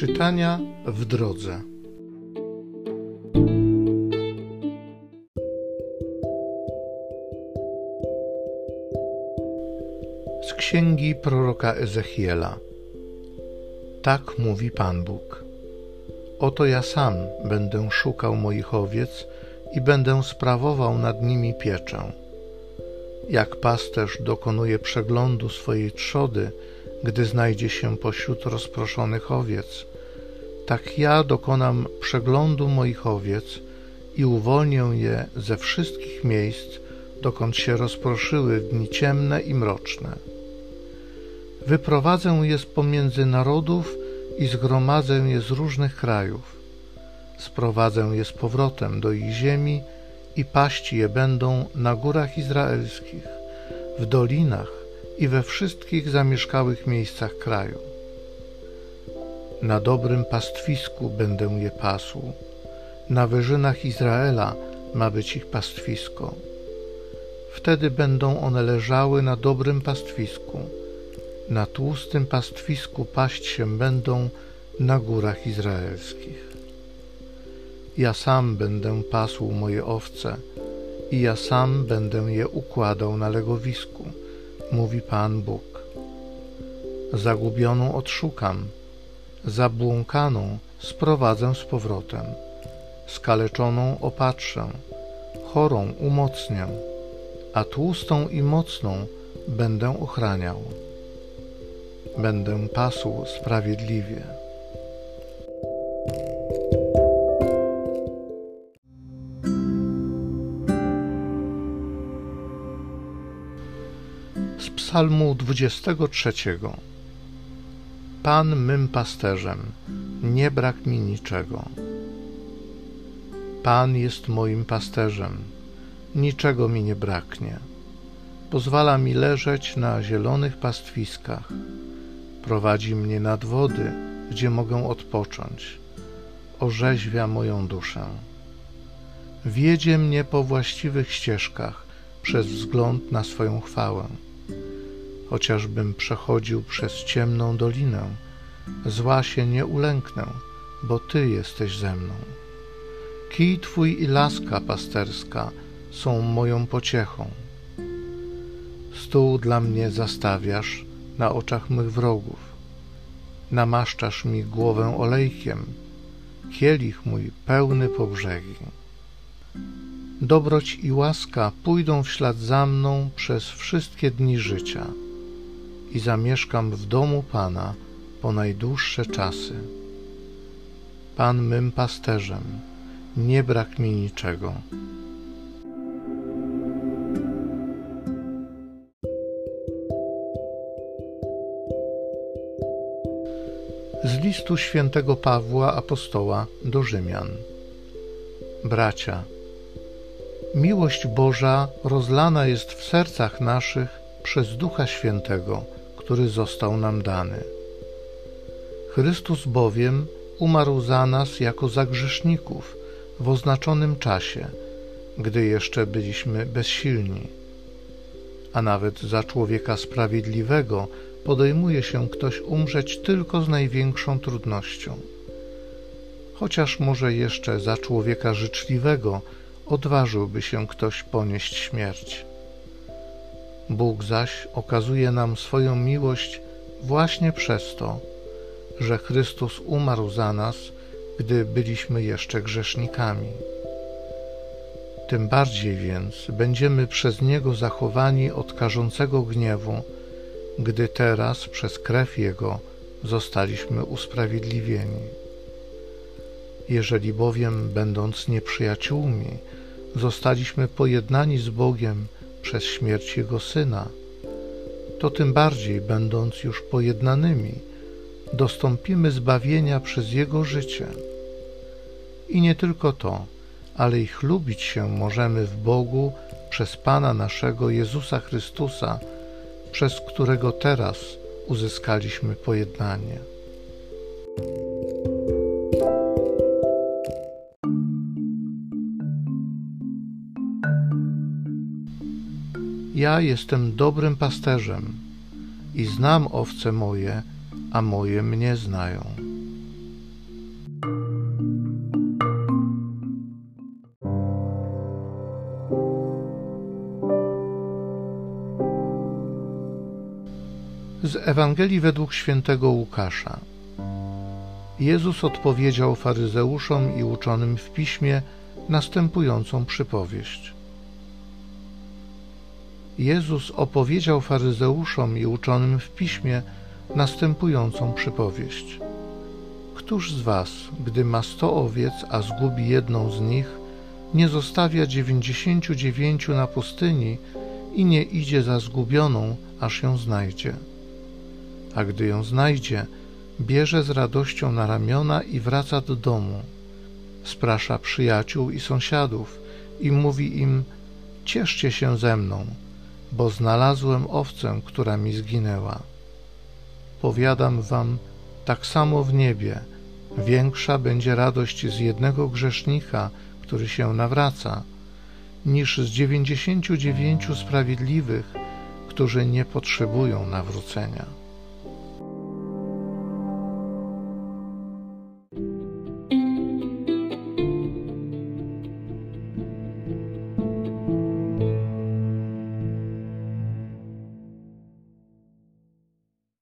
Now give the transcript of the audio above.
Czytania w drodze. Z księgi proroka Ezechiela. Tak mówi Pan Bóg. Oto ja sam będę szukał moich owiec i będę sprawował nad nimi pieczę. Jak pasterz dokonuje przeglądu swojej trzody, gdy znajdzie się pośród rozproszonych owiec, tak ja dokonam przeglądu moich owiec i uwolnię je ze wszystkich miejsc, dokąd się rozproszyły w dni ciemne i mroczne. Wyprowadzę je z pomiędzy narodów i zgromadzę je z różnych krajów. Sprowadzę je z powrotem do ich ziemi i paść je będą na górach izraelskich, w dolinach i we wszystkich zamieszkałych miejscach kraju. Na dobrym pastwisku będę je pasł, na wyżynach Izraela ma być ich pastwisko. Wtedy będą one leżały na dobrym pastwisku, na tłustym pastwisku paść się będą na górach izraelskich. Ja sam będę pasł moje owce i ja sam będę je układał na legowisku, mówi Pan Bóg. Zagubioną odszukam, zabłąkaną sprowadzę z powrotem, skaleczoną opatrzę, chorą umocnię, a tłustą i mocną będę ochraniał. Będę pasł sprawiedliwie. Z Psalmu 23. Pan mym pasterzem, nie brak mi niczego. Pan jest moim pasterzem, niczego mi nie braknie. Pozwala mi leżeć na zielonych pastwiskach. Prowadzi mnie nad wody, gdzie mogę odpocząć. Orzeźwia moją duszę. Wiedzie mnie po właściwych ścieżkach przez wzgląd na swoją chwałę chociażbym przechodził przez ciemną dolinę, zła się nie ulęknę, bo Ty jesteś ze mną. Kij Twój i laska pasterska są moją pociechą. Stół dla mnie zastawiasz na oczach mych wrogów. Namaszczasz mi głowę olejkiem, kielich mój pełny po brzegi. Dobroć i łaska pójdą w ślad za mną przez wszystkie dni życia i zamieszkam w domu Pana po najdłuższe czasy. Pan mym pasterzem, nie brak mi niczego. Z listu świętego Pawła apostoła do Rzymian. Bracia, miłość Boża rozlana jest w sercach naszych przez Ducha Świętego który został nam dany. Chrystus bowiem umarł za nas jako za grzeszników w oznaczonym czasie, gdy jeszcze byliśmy bezsilni. A nawet za człowieka sprawiedliwego podejmuje się ktoś umrzeć tylko z największą trudnością. Chociaż może jeszcze za człowieka życzliwego odważyłby się ktoś ponieść śmierć. Bóg zaś okazuje nam swoją miłość właśnie przez to, że Chrystus umarł za nas, gdy byliśmy jeszcze grzesznikami. Tym bardziej więc będziemy przez Niego zachowani od karzącego gniewu, gdy teraz przez krew Jego zostaliśmy usprawiedliwieni. Jeżeli bowiem, będąc nieprzyjaciółmi, zostaliśmy pojednani z Bogiem, przez śmierć Jego Syna, to tym bardziej, będąc już pojednanymi, dostąpimy zbawienia przez Jego życie. I nie tylko to, ale i chlubić się możemy w Bogu przez Pana naszego Jezusa Chrystusa, przez którego teraz uzyskaliśmy pojednanie. Ja jestem dobrym pasterzem i znam owce moje, a moje mnie znają. Z Ewangelii według świętego Łukasza. Jezus odpowiedział faryzeuszom i uczonym w piśmie następującą przypowieść. Jezus opowiedział faryzeuszom i uczonym w piśmie następującą przypowieść. Któż z was, gdy ma sto owiec, a zgubi jedną z nich, nie zostawia dziewięćdziesięciu dziewięciu na pustyni i nie idzie za zgubioną, aż ją znajdzie? A gdy ją znajdzie, bierze z radością na ramiona i wraca do domu. Sprasza przyjaciół i sąsiadów i mówi im: Cieszcie się ze mną, bo znalazłem owcę, która mi zginęła. Powiadam wam, tak samo w niebie, większa będzie radość z jednego grzesznika, który się nawraca, niż z dziewięćdziesięciu dziewięciu sprawiedliwych, którzy nie potrzebują nawrócenia.